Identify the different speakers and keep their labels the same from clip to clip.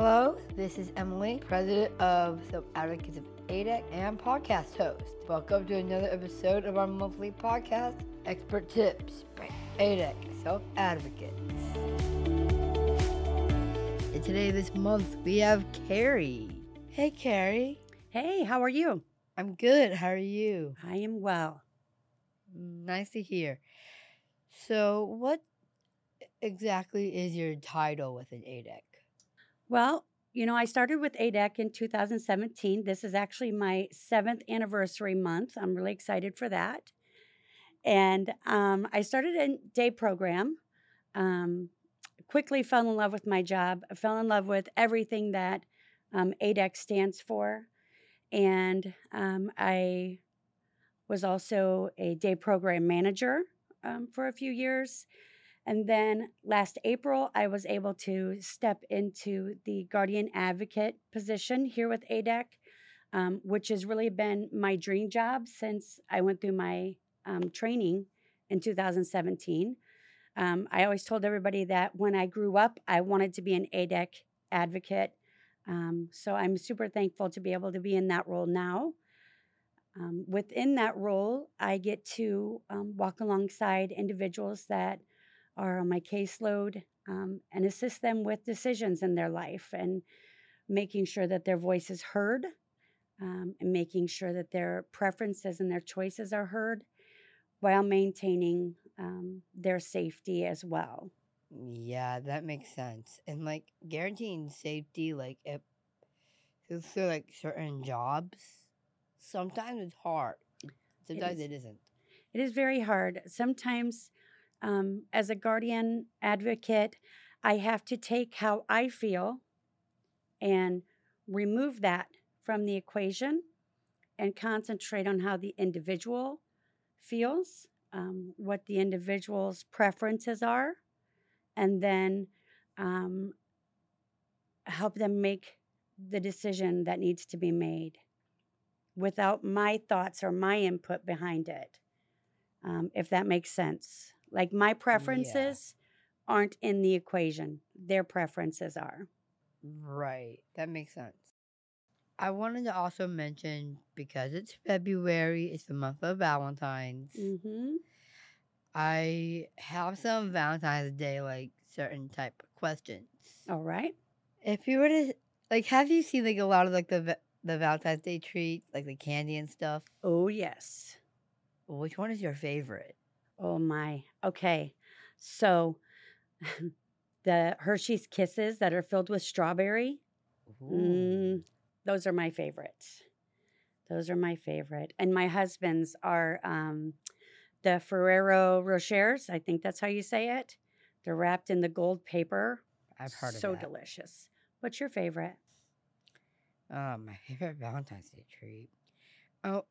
Speaker 1: Hello, this is Emily, president of the Advocates of ADEC and podcast host. Welcome to another episode of our monthly podcast, Expert Tips by ADEC Self Advocates. And today, this month, we have Carrie. Hey, Carrie.
Speaker 2: Hey, how are you?
Speaker 1: I'm good. How are you?
Speaker 2: I am well.
Speaker 1: Nice to hear. So, what exactly is your title within ADEC?
Speaker 2: Well, you know, I started with ADEC in 2017. This is actually my seventh anniversary month. I'm really excited for that. And um, I started a day program. Um, quickly fell in love with my job. I fell in love with everything that um, ADEC stands for. And um, I was also a day program manager um, for a few years. And then last April, I was able to step into the guardian advocate position here with ADEC, um, which has really been my dream job since I went through my um, training in 2017. Um, I always told everybody that when I grew up, I wanted to be an ADEC advocate. Um, so I'm super thankful to be able to be in that role now. Um, within that role, I get to um, walk alongside individuals that are on my caseload um, and assist them with decisions in their life and making sure that their voice is heard um, and making sure that their preferences and their choices are heard while maintaining um, their safety as well.
Speaker 1: Yeah, that makes sense. And like guaranteeing safety, like if through like certain jobs, sometimes it's hard. Sometimes
Speaker 2: is.
Speaker 1: it isn't.
Speaker 2: It is very hard. Sometimes, um, as a guardian advocate, I have to take how I feel and remove that from the equation and concentrate on how the individual feels, um, what the individual's preferences are, and then um, help them make the decision that needs to be made without my thoughts or my input behind it, um, if that makes sense. Like my preferences yeah. aren't in the equation, their preferences are.
Speaker 1: Right. That makes sense. I wanted to also mention because it's February, it's the month of Valentine's.
Speaker 2: Mm-hmm.
Speaker 1: I have some Valentine's Day, like certain type of questions.
Speaker 2: All right.
Speaker 1: If you were to like, have you seen like a lot of like the the Valentine's Day treats, like the candy and stuff?
Speaker 2: Oh yes.
Speaker 1: Which one is your favorite?
Speaker 2: Oh my. Okay. So the Hershey's Kisses that are filled with strawberry. Mm, those are my favorites. Those are my favorite. And my husband's are um, the Ferrero Rochers. I think that's how you say it. They're wrapped in the gold paper.
Speaker 1: I've heard
Speaker 2: so
Speaker 1: of that.
Speaker 2: delicious. What's your favorite?
Speaker 1: Oh, my favorite Valentine's Day treat. Oh,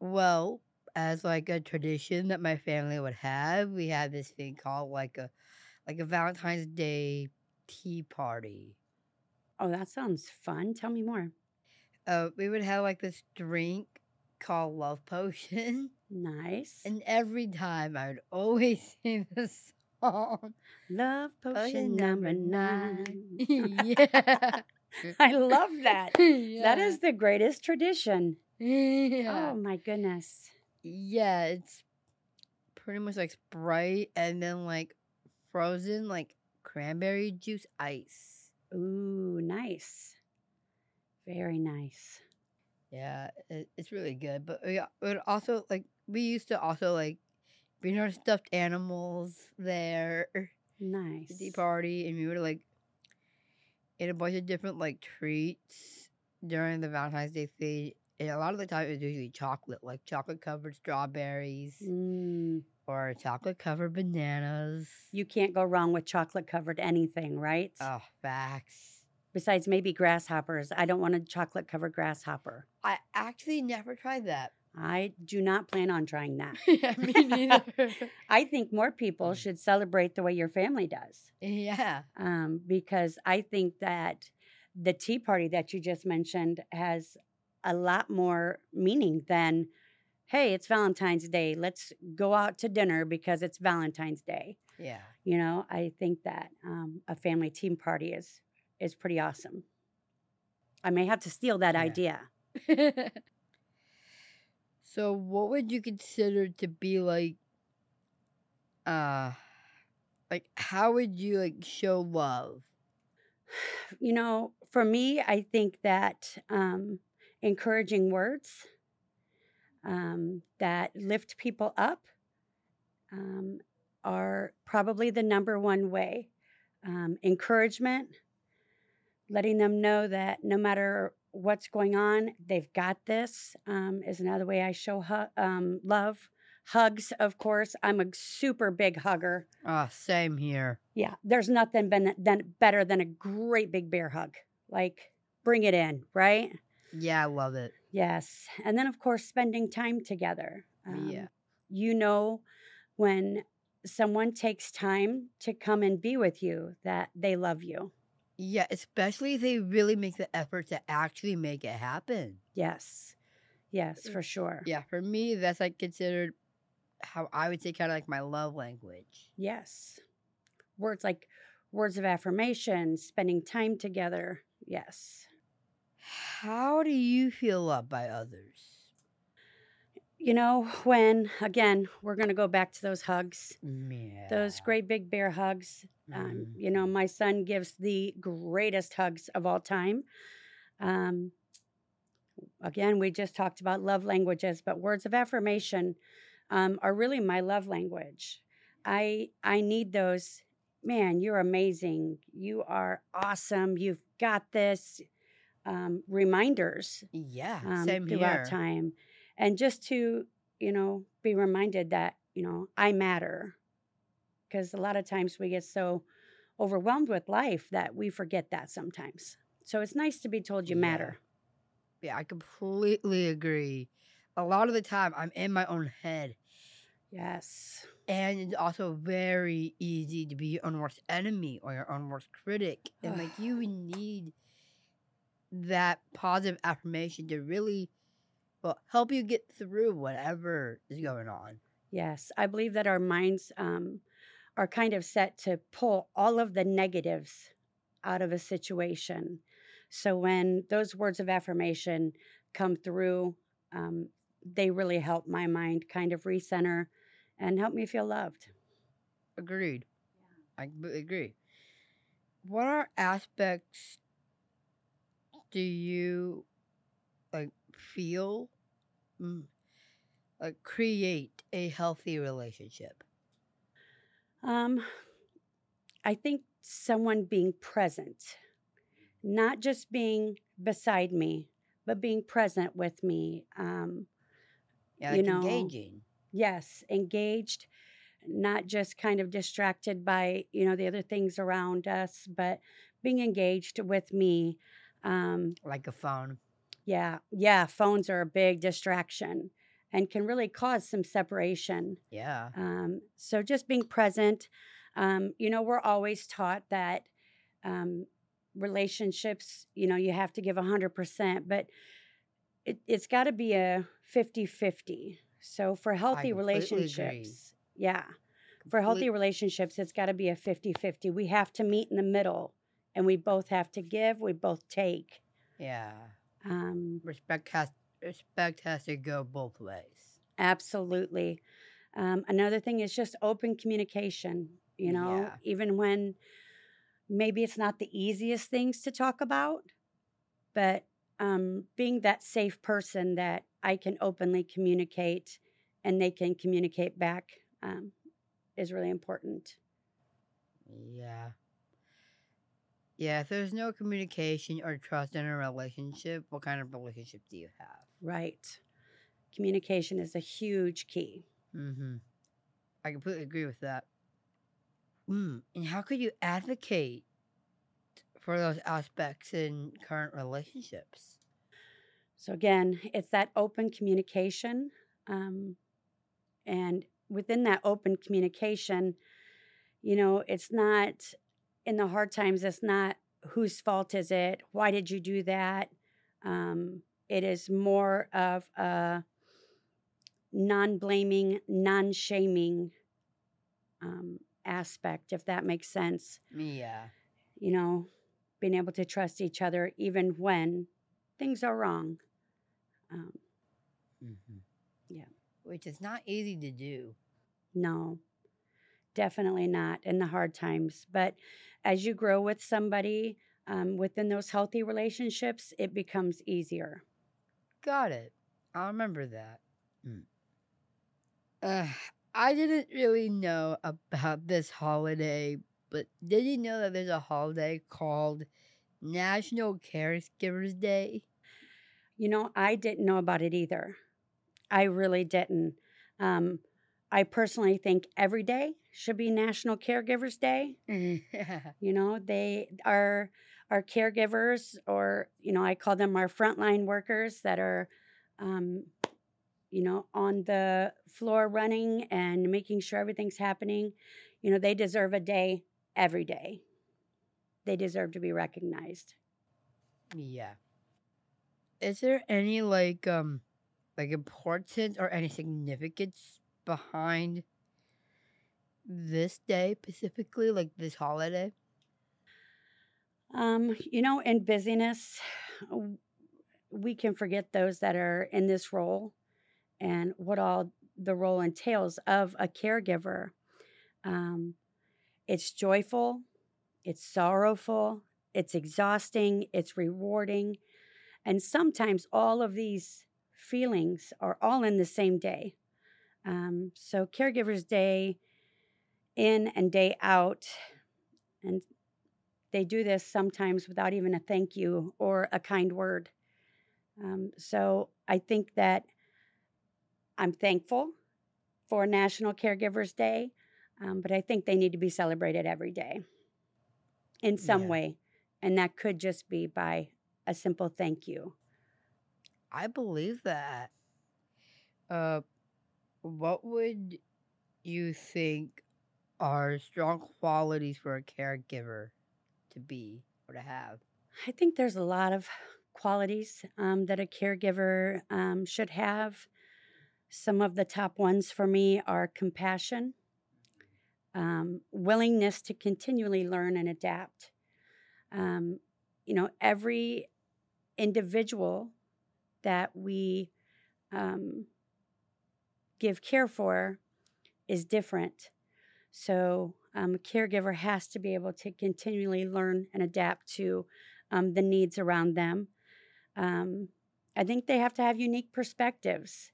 Speaker 1: well, as like a tradition that my family would have, we had this thing called like a like a Valentine's Day tea party.
Speaker 2: Oh, that sounds fun. Tell me more.
Speaker 1: Uh, we would have like this drink called Love Potion.
Speaker 2: Nice.
Speaker 1: And every time I would always sing the song.
Speaker 2: Love Potion number nine.
Speaker 1: yeah.
Speaker 2: I love that.
Speaker 1: yeah.
Speaker 2: That is the greatest tradition.
Speaker 1: Yeah.
Speaker 2: Oh my goodness.
Speaker 1: Yeah, it's pretty much like Sprite and then like frozen like cranberry juice ice.
Speaker 2: Ooh, nice. Very nice.
Speaker 1: Yeah, it, it's really good. But we would also like we used to also like bring our stuffed animals there to
Speaker 2: Nice.
Speaker 1: the party, and we would like eat a bunch of different like treats during the Valentine's Day feed. And a lot of the time, it was usually chocolate, like chocolate covered strawberries
Speaker 2: Mm,
Speaker 1: or chocolate covered bananas.
Speaker 2: you can't go wrong with chocolate covered anything, right?
Speaker 1: Oh, facts.
Speaker 2: Besides maybe grasshoppers. I don't want a chocolate covered grasshopper.
Speaker 1: I actually never tried that.
Speaker 2: I do not plan on trying that.
Speaker 1: yeah, me neither.
Speaker 2: I think more people
Speaker 1: Mm.
Speaker 2: should celebrate the way your family does.
Speaker 1: yeah.
Speaker 2: um, because I think that the tea party that you just mentioned has a lot more meaning than, hey, it's Valentine's Day. Let's go out to dinner because it's Valentine's Day.
Speaker 1: Yeah.
Speaker 2: You know, I think that um, a family team party is is pretty awesome. I may have to steal that
Speaker 1: Yeah.
Speaker 2: idea.
Speaker 1: so, what would you consider to be like, uh, like how would you like show love?
Speaker 2: You know, for me, I think that um, encouraging words um, that lift people up um, are probably the number one way. Um, encouragement, letting them know that no matter what's going on, they've got this, um, is another way I show hu- um, love. Hugs, of course. I'm a super big hugger.
Speaker 1: Ah, same here.
Speaker 2: Yeah, there's nothing been than better than a great big bear hug. Like, bring it in, right?
Speaker 1: Yeah, I love it.
Speaker 2: Yes, and then of course spending time together.
Speaker 1: Yeah.
Speaker 2: Um, you know when someone takes time to come and be with you that they love you.
Speaker 1: Yeah, especially if they really make the effort to actually make it happen.
Speaker 2: Yes, yes, mm. for sure.
Speaker 1: Yeah, for me, that's like considered how I would say kind of like my love language.
Speaker 2: Yes, words like words of affirmation, spending time together. Yes.
Speaker 1: How do you feel loved by others?
Speaker 2: You know, when again, we're going to go back to those hugs,
Speaker 1: Yeah.
Speaker 2: those great big bear hugs. Um,
Speaker 1: Mhm.
Speaker 2: you know, my son gives the greatest hugs of all time. Um, again, we just talked about love languages, but words of affirmation um, are really my love language. I I need those. Man, you're amazing. You are awesome. You've got this. Um, reminders
Speaker 1: Yeah,
Speaker 2: um,
Speaker 1: same
Speaker 2: throughout
Speaker 1: here.
Speaker 2: time, and just to you know be reminded that you know I matter, because a lot of times we get so overwhelmed with life that we forget that sometimes. So it's nice to be told you
Speaker 1: Yeah.
Speaker 2: matter.
Speaker 1: Yeah, I completely agree. A lot of the time, I'm in my own head,
Speaker 2: Yes.
Speaker 1: and it's also very easy to be your own worst enemy or your own worst critic. And like, you need that positive affirmation to really, well, help you get through whatever is going on.
Speaker 2: Yes, I believe that our minds um, are kind of set to pull all of the negatives out of a situation. So when those words of affirmation come through, um, they really help my mind kind of recenter and help me feel loved.
Speaker 1: Agreed. I agree. What are aspects do you like feel mm, like create a healthy relationship?
Speaker 2: Um, I think someone being present, not just being beside me, but being present with me. Um,
Speaker 1: Yeah,
Speaker 2: You
Speaker 1: like
Speaker 2: know,
Speaker 1: engaging.
Speaker 2: yes engaged not just kind of distracted by you know the other things around us but being engaged with me um
Speaker 1: Like a phone.
Speaker 2: yeah yeah phones are a big distraction and can really cause some separation
Speaker 1: Yeah.
Speaker 2: um so just being present um you know we're always taught that um relationships you know you have to give 100% but it, it's got to be a 50-50 so for healthy
Speaker 1: completely agree.
Speaker 2: relationships yeah for healthy relationships it's got to be a 50-50 we have to meet in the middle and we both have to give we both take
Speaker 1: Yeah.
Speaker 2: um
Speaker 1: Respect has respect has to go both ways.
Speaker 2: Absolutely. Um, another thing is just open communication. You know,
Speaker 1: Yeah.
Speaker 2: even when maybe it's not the easiest things to talk about, but um, being that safe person that I can openly communicate and they can communicate back um, is really important.
Speaker 1: Yeah. Yeah, if there's no communication or trust in a relationship, what kind of relationship do you have?
Speaker 2: Right. Communication is a huge key.
Speaker 1: Mm-hmm. I completely agree with that. Mm. And how could you advocate for those aspects in current relationships?
Speaker 2: So again, it's that open communication, um, and within that open communication, you know, it's not in the hard times. It's not whose fault is it? Why did you do that? Um, it is more of a non-blaming, non-shaming um, aspect, if that makes sense
Speaker 1: Yeah.
Speaker 2: you know being able to trust each other even when things are wrong. Um,
Speaker 1: Mm-hmm.
Speaker 2: Yeah.
Speaker 1: Which is not easy to do.
Speaker 2: no, definitely not in the hard times. But as you grow with somebody um, within those healthy relationships, it becomes easier.
Speaker 1: Got it. I'll remember that. Mm. Uh, I didn't really know about this holiday, but did you know that there's a holiday called National Caregivers Day?
Speaker 2: You know, I didn't know about it either. I really didn't. Um, I personally think every day should be National Caregivers Day. You know, they are our caregivers, or you know, I call them our frontline workers that are, um, you know, on the floor running and making sure everything's happening. You know, they deserve a day every day. They deserve to be recognized.
Speaker 1: yeah. Is there any like um like importance or any significance behind this day specifically, like this holiday?
Speaker 2: Um, you know, in busyness, we can forget those that are in this role and what all the role entails of a caregiver. Um, it's joyful, it's sorrowful, it's exhausting, it's rewarding. And sometimes all of these feelings are all in the same day. Um, so, Caregivers Day, in and day out, and they do this sometimes without even a thank you or a kind word. Um, so I think that I'm thankful for National Caregivers Day, um, but I think they need to be celebrated every day in some
Speaker 1: Yeah.
Speaker 2: way. And that could just be by a simple thank you.
Speaker 1: I believe that. Uh, what would you think are strong qualities for a caregiver to be or to have?
Speaker 2: I think there's a lot of qualities um, that a caregiver um, should have. Some of the top ones for me are compassion, um, willingness to continually learn and adapt. Um, you know, every individual that we um, give care for is different. So, um, a caregiver has to be able to continually learn and adapt to um, the needs around them. Um, I think they have to have unique perspectives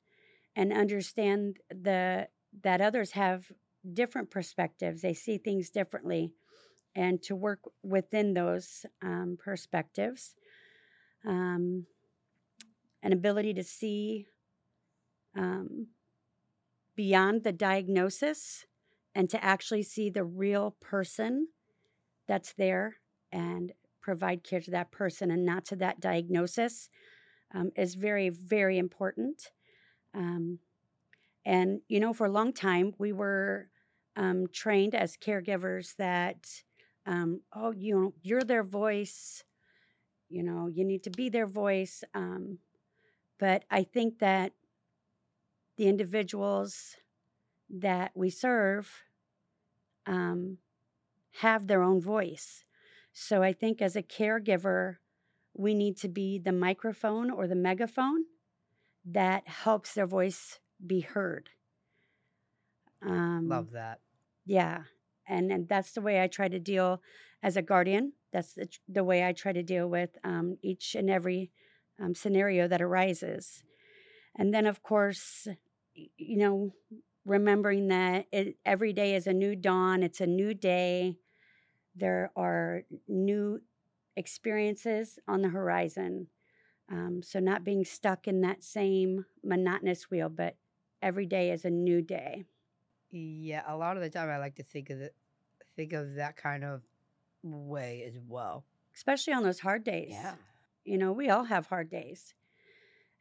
Speaker 2: and understand the that others have different perspectives. They see things differently, and to work within those um, perspectives. Um, an ability to see um, beyond the diagnosis and to actually see the real person that's there and provide care to that person and not to that diagnosis um, is very, very important. Um, and, you know, for a long time, we were um, trained as caregivers that, um, oh, you know, you're their voice, you know, you need to be their voice. Um, but I think that the individuals that we serve um, have their own voice. So I think as a caregiver, we need to be the microphone or the megaphone that helps their voice be heard. Um,
Speaker 1: Love that.
Speaker 2: yeah. And, and that's the way I try to deal as a guardian. That's the, the way I try to deal with um, each and every um, scenario that arises. And then, of course, you know, remembering that it, every day is a new dawn, it's a new day. There are new experiences on the horizon. Um, so, not being stuck in that same monotonous wheel, but every day is a new day.
Speaker 1: Yeah, a lot of the time I like to think of think of that kind of way as well.
Speaker 2: especially on those hard days.
Speaker 1: Yeah.
Speaker 2: You know, we all have hard days.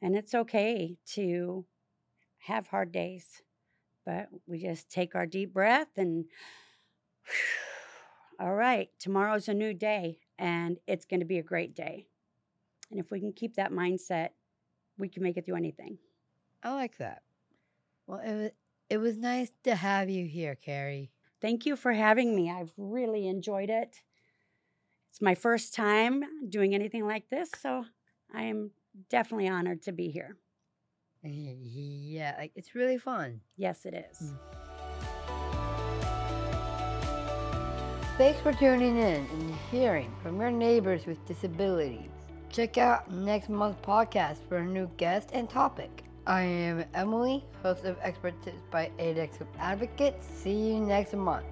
Speaker 2: And it's okay to have hard days. But we just take our deep breath and all right, tomorrow's a new day and it's going to be a great day. And if we can keep that mindset, we can make it through anything.
Speaker 1: I like that. Well, it was it was nice to have you here, Carrie.
Speaker 2: Thank you for having me. I've really enjoyed it. It's my first time doing anything like this, so I am definitely honored to be here.
Speaker 1: Yeah, like it's really fun.
Speaker 2: Yes, it is.
Speaker 1: Mm. Thanks for tuning in and hearing from your neighbors with disabilities. Check out next month's podcast for a new guest and topic. I am Emily, host of Expert Tips by ADEC Advocates. See you next month.